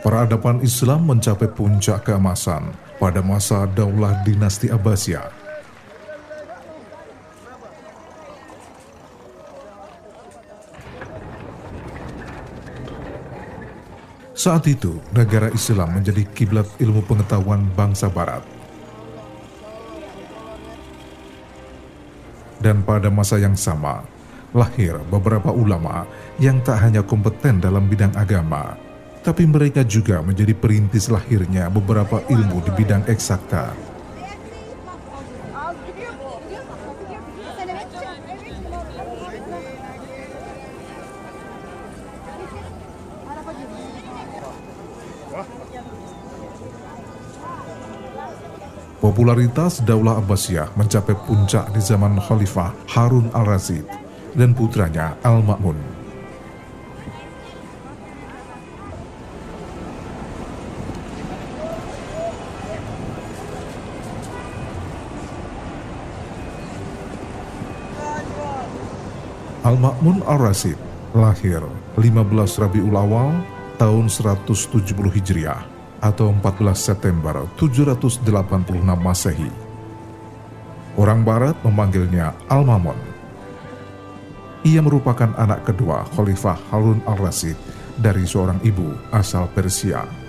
Peradaban Islam mencapai puncak keemasan pada masa Daulah Dinasti Abbasiyah. Saat itu, negara Islam menjadi kiblat ilmu pengetahuan bangsa Barat. Dan pada masa yang sama, lahir beberapa ulama yang tak hanya kompeten dalam bidang agama, tapi mereka juga menjadi perintis lahirnya beberapa ilmu di bidang eksakta. Popularitas Daulah Abbasiyah mencapai puncak di zaman Khalifah Harun al-Rasyid dan putranya Al-Ma'mun. Al-Ma'mun Ar-Rasid lahir 15 Rabiul Awal tahun 170 Hijriah atau 14 September 786 Masehi. Orang Barat memanggilnya Al-Mamun. Ia merupakan anak kedua Khalifah Harun al-Rasid dari seorang ibu asal Persia.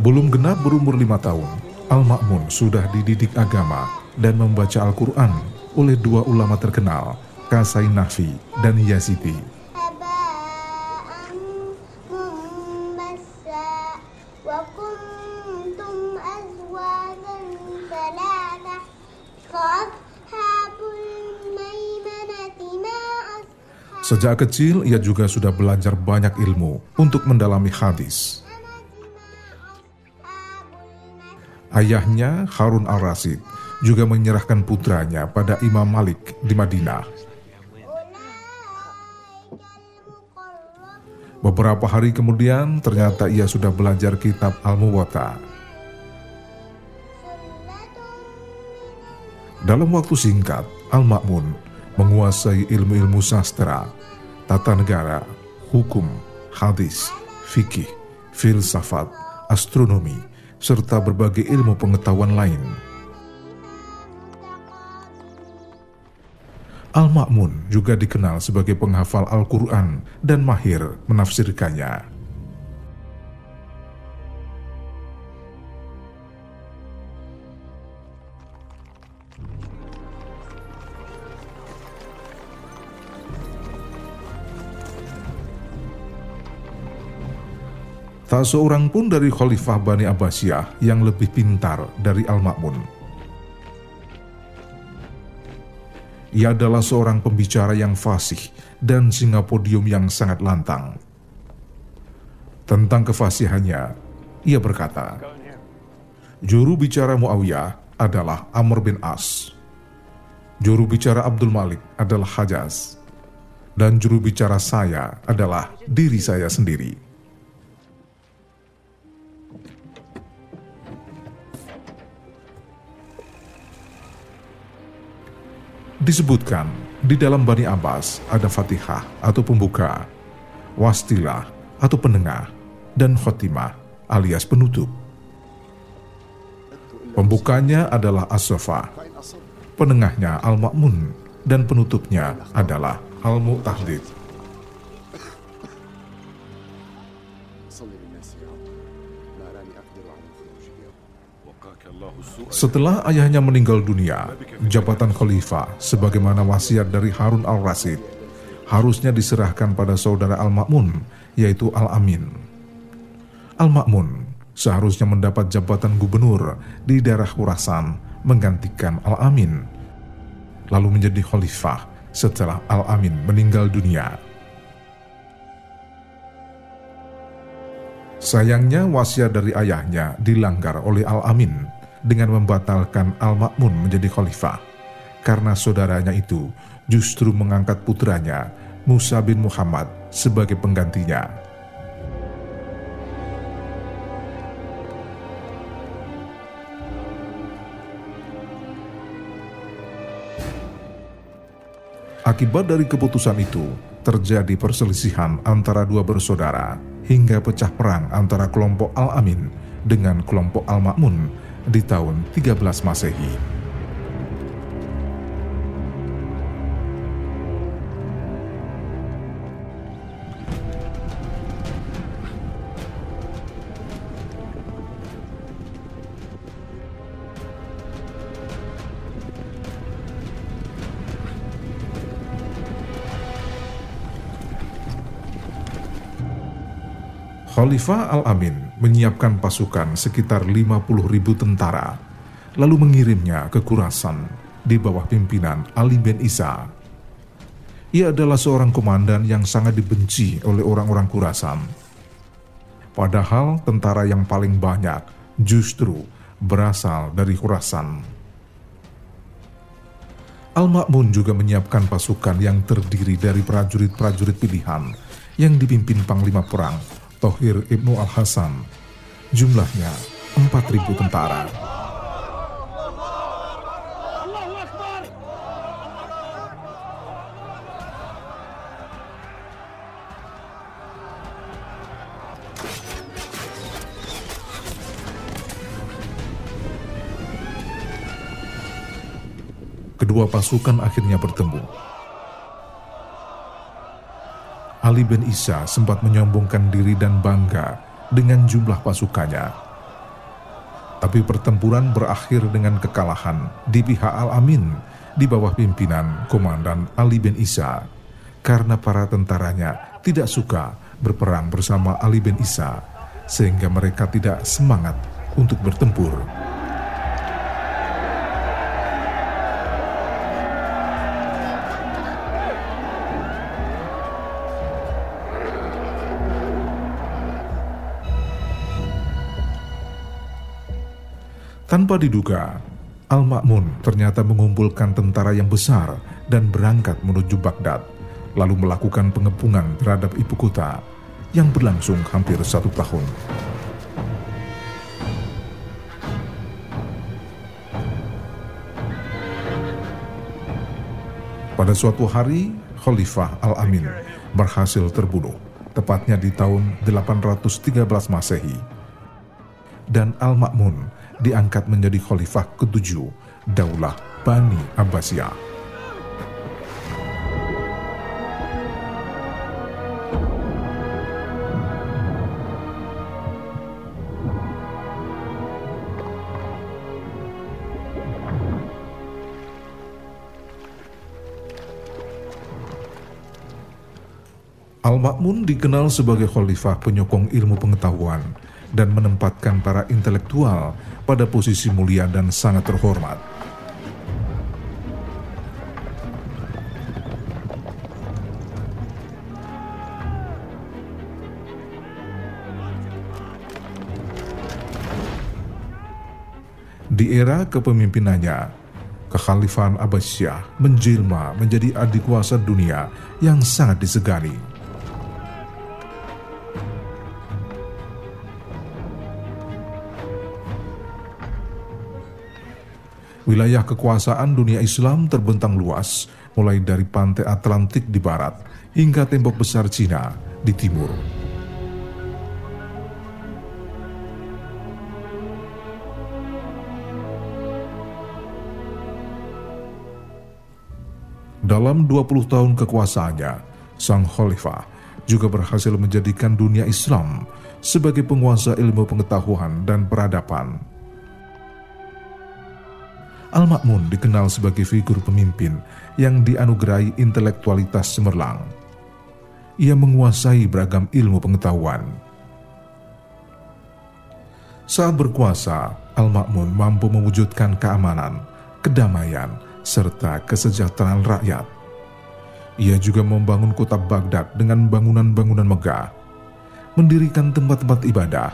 Belum genap berumur lima tahun, Al-Ma'mun sudah dididik agama dan membaca Al-Quran oleh dua ulama terkenal, Kasai Nafi dan Yazidi. Sejak kecil ia juga sudah belajar banyak ilmu untuk mendalami hadis. Ayahnya Harun al-Rasid juga menyerahkan putranya pada Imam Malik di Madinah. Beberapa hari kemudian ternyata ia sudah belajar kitab Al-Muwatta. Dalam waktu singkat, Al-Ma'mun menguasai ilmu-ilmu sastra, tata negara, hukum, hadis, fikih, filsafat, astronomi, serta berbagai ilmu pengetahuan lain. Al-Ma'mun juga dikenal sebagai penghafal Al-Quran dan mahir menafsirkannya. Tak seorang pun dari Khalifah Bani Abbasiyah yang lebih pintar dari Al-Ma'mun. Ia adalah seorang pembicara yang fasih dan singa podium yang sangat lantang. Tentang kefasihannya, ia berkata, Juru bicara Muawiyah adalah Amr bin As. Juru bicara Abdul Malik adalah Hajaz. Dan juru bicara saya adalah diri saya sendiri. Disebutkan di dalam Bani Abbas ada Fatihah atau pembuka, wastilah atau penengah, dan khotimah alias penutup. Pembukanya adalah as-sofa, penengahnya al-ma'mun, dan penutupnya adalah al-mu'tahdid. Setelah ayahnya meninggal dunia, jabatan khalifah sebagaimana wasiat dari Harun al-Rasid harusnya diserahkan pada saudara Al-Ma'mun, yaitu Al-Amin. Al-Ma'mun seharusnya mendapat jabatan gubernur di daerah Khurasan menggantikan Al-Amin, lalu menjadi khalifah setelah Al-Amin meninggal dunia. Sayangnya wasiat dari ayahnya dilanggar oleh Al-Amin dengan membatalkan Al-Ma'mun menjadi khalifah karena saudaranya itu justru mengangkat putranya Musa bin Muhammad sebagai penggantinya. Akibat dari keputusan itu, terjadi perselisihan antara dua bersaudara hingga pecah perang antara kelompok Al-Amin dengan kelompok Al-Ma'mun di tahun 13 Masehi. Khalifah Al-Amin menyiapkan pasukan sekitar 50 ribu tentara, lalu mengirimnya ke Kurasan di bawah pimpinan Ali bin Isa. Ia adalah seorang komandan yang sangat dibenci oleh orang-orang Kurasan. Padahal tentara yang paling banyak justru berasal dari Kurasan. Al-Ma'mun juga menyiapkan pasukan yang terdiri dari prajurit-prajurit pilihan yang dipimpin Panglima Perang Tohir Ibnu Al-Hasan. Jumlahnya 4.000 tentara. Kedua pasukan akhirnya bertemu Ali bin Isa sempat menyombongkan diri dan bangga dengan jumlah pasukannya. Tapi pertempuran berakhir dengan kekalahan di pihak Al-Amin di bawah pimpinan Komandan Ali bin Isa karena para tentaranya tidak suka berperang bersama Ali bin Isa sehingga mereka tidak semangat untuk bertempur. Tanpa diduga, Al-Ma'mun ternyata mengumpulkan tentara yang besar dan berangkat menuju Baghdad, lalu melakukan pengepungan terhadap ibu kota yang berlangsung hampir satu tahun. Pada suatu hari, Khalifah Al-Amin berhasil terbunuh, tepatnya di tahun 813 Masehi. Dan Al-Ma'mun diangkat menjadi khalifah ketujuh Daulah Bani Abbasiyah. Al-Ma'mun dikenal sebagai khalifah penyokong ilmu pengetahuan dan menempatkan para intelektual pada posisi mulia dan sangat terhormat. Di era kepemimpinannya, kekhalifahan Abbasiyah menjelma menjadi adik kuasa dunia yang sangat disegani. Wilayah kekuasaan dunia Islam terbentang luas, mulai dari pantai Atlantik di barat hingga tembok besar Cina di timur. Dalam 20 tahun kekuasaannya, Sang Khalifah juga berhasil menjadikan dunia Islam sebagai penguasa ilmu pengetahuan dan peradaban Al-Ma'mun dikenal sebagai figur pemimpin yang dianugerahi intelektualitas cemerlang. Ia menguasai beragam ilmu pengetahuan. Saat berkuasa, Al-Ma'mun mampu mewujudkan keamanan, kedamaian, serta kesejahteraan rakyat. Ia juga membangun kota Baghdad dengan bangunan-bangunan megah, mendirikan tempat-tempat ibadah,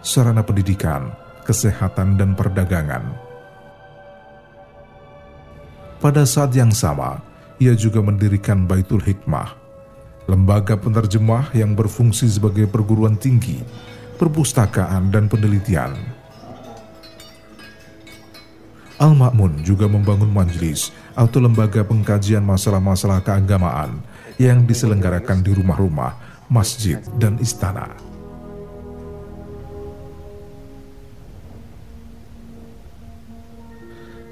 sarana pendidikan, kesehatan, dan perdagangan. Pada saat yang sama, ia juga mendirikan Baitul Hikmah, lembaga penerjemah yang berfungsi sebagai perguruan tinggi, perpustakaan, dan penelitian. Al-Ma'mun juga membangun majelis atau lembaga pengkajian masalah-masalah keagamaan yang diselenggarakan di rumah-rumah, masjid, dan istana.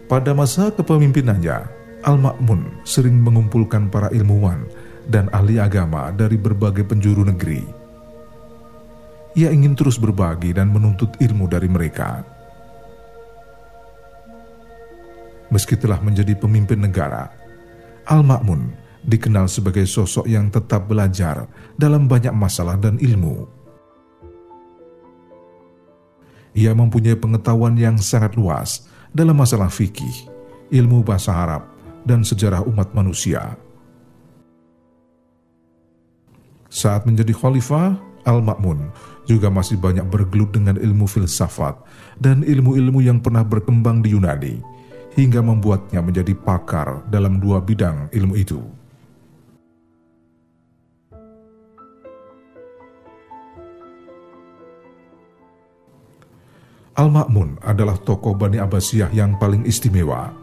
Pada masa kepemimpinannya, Al-Ma'mun sering mengumpulkan para ilmuwan dan ahli agama dari berbagai penjuru negeri. Ia ingin terus berbagi dan menuntut ilmu dari mereka meski telah menjadi pemimpin negara. Al-Ma'mun dikenal sebagai sosok yang tetap belajar dalam banyak masalah dan ilmu. Ia mempunyai pengetahuan yang sangat luas dalam masalah fikih, ilmu bahasa Arab, dan sejarah umat manusia. Saat menjadi khalifah, Al-Ma'mun juga masih banyak bergelut dengan ilmu filsafat dan ilmu-ilmu yang pernah berkembang di Yunani, hingga membuatnya menjadi pakar dalam dua bidang ilmu itu. Al-Ma'mun adalah tokoh Bani Abbasiyah yang paling istimewa.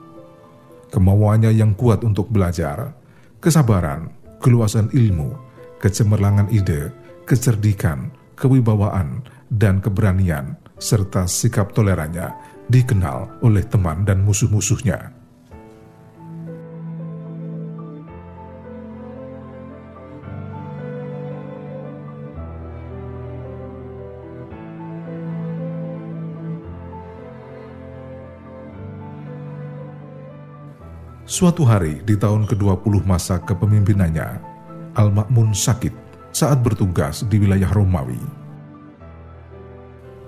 Kemauannya yang kuat untuk belajar, kesabaran, keluasan ilmu, kecemerlangan ide, kecerdikan, kewibawaan, dan keberanian, serta sikap tolerannya dikenal oleh teman dan musuh-musuhnya. Suatu hari di tahun ke-20 masa kepemimpinannya, Al-Ma'mun sakit saat bertugas di wilayah Romawi.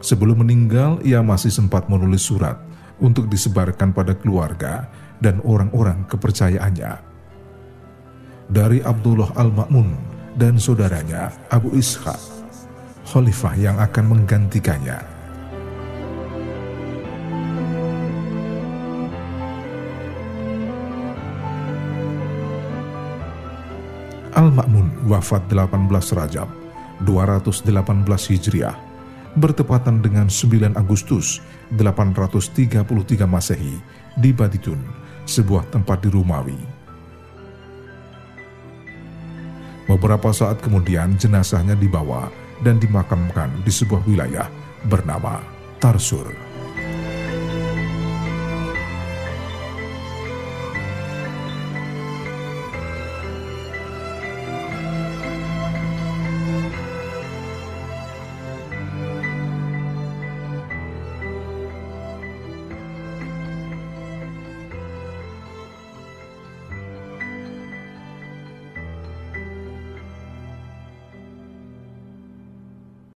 Sebelum meninggal, ia masih sempat menulis surat untuk disebarkan pada keluarga dan orang-orang kepercayaannya. Dari Abdullah Al-Ma'mun dan saudaranya Abu Ishaq, khalifah yang akan menggantikannya. Al-Ma'mun wafat 18 Rajab 218 Hijriah bertepatan dengan 9 Agustus 833 Masehi di Baditun, sebuah tempat di Rumawi. Beberapa saat kemudian jenazahnya dibawa dan dimakamkan di sebuah wilayah bernama Tarsur.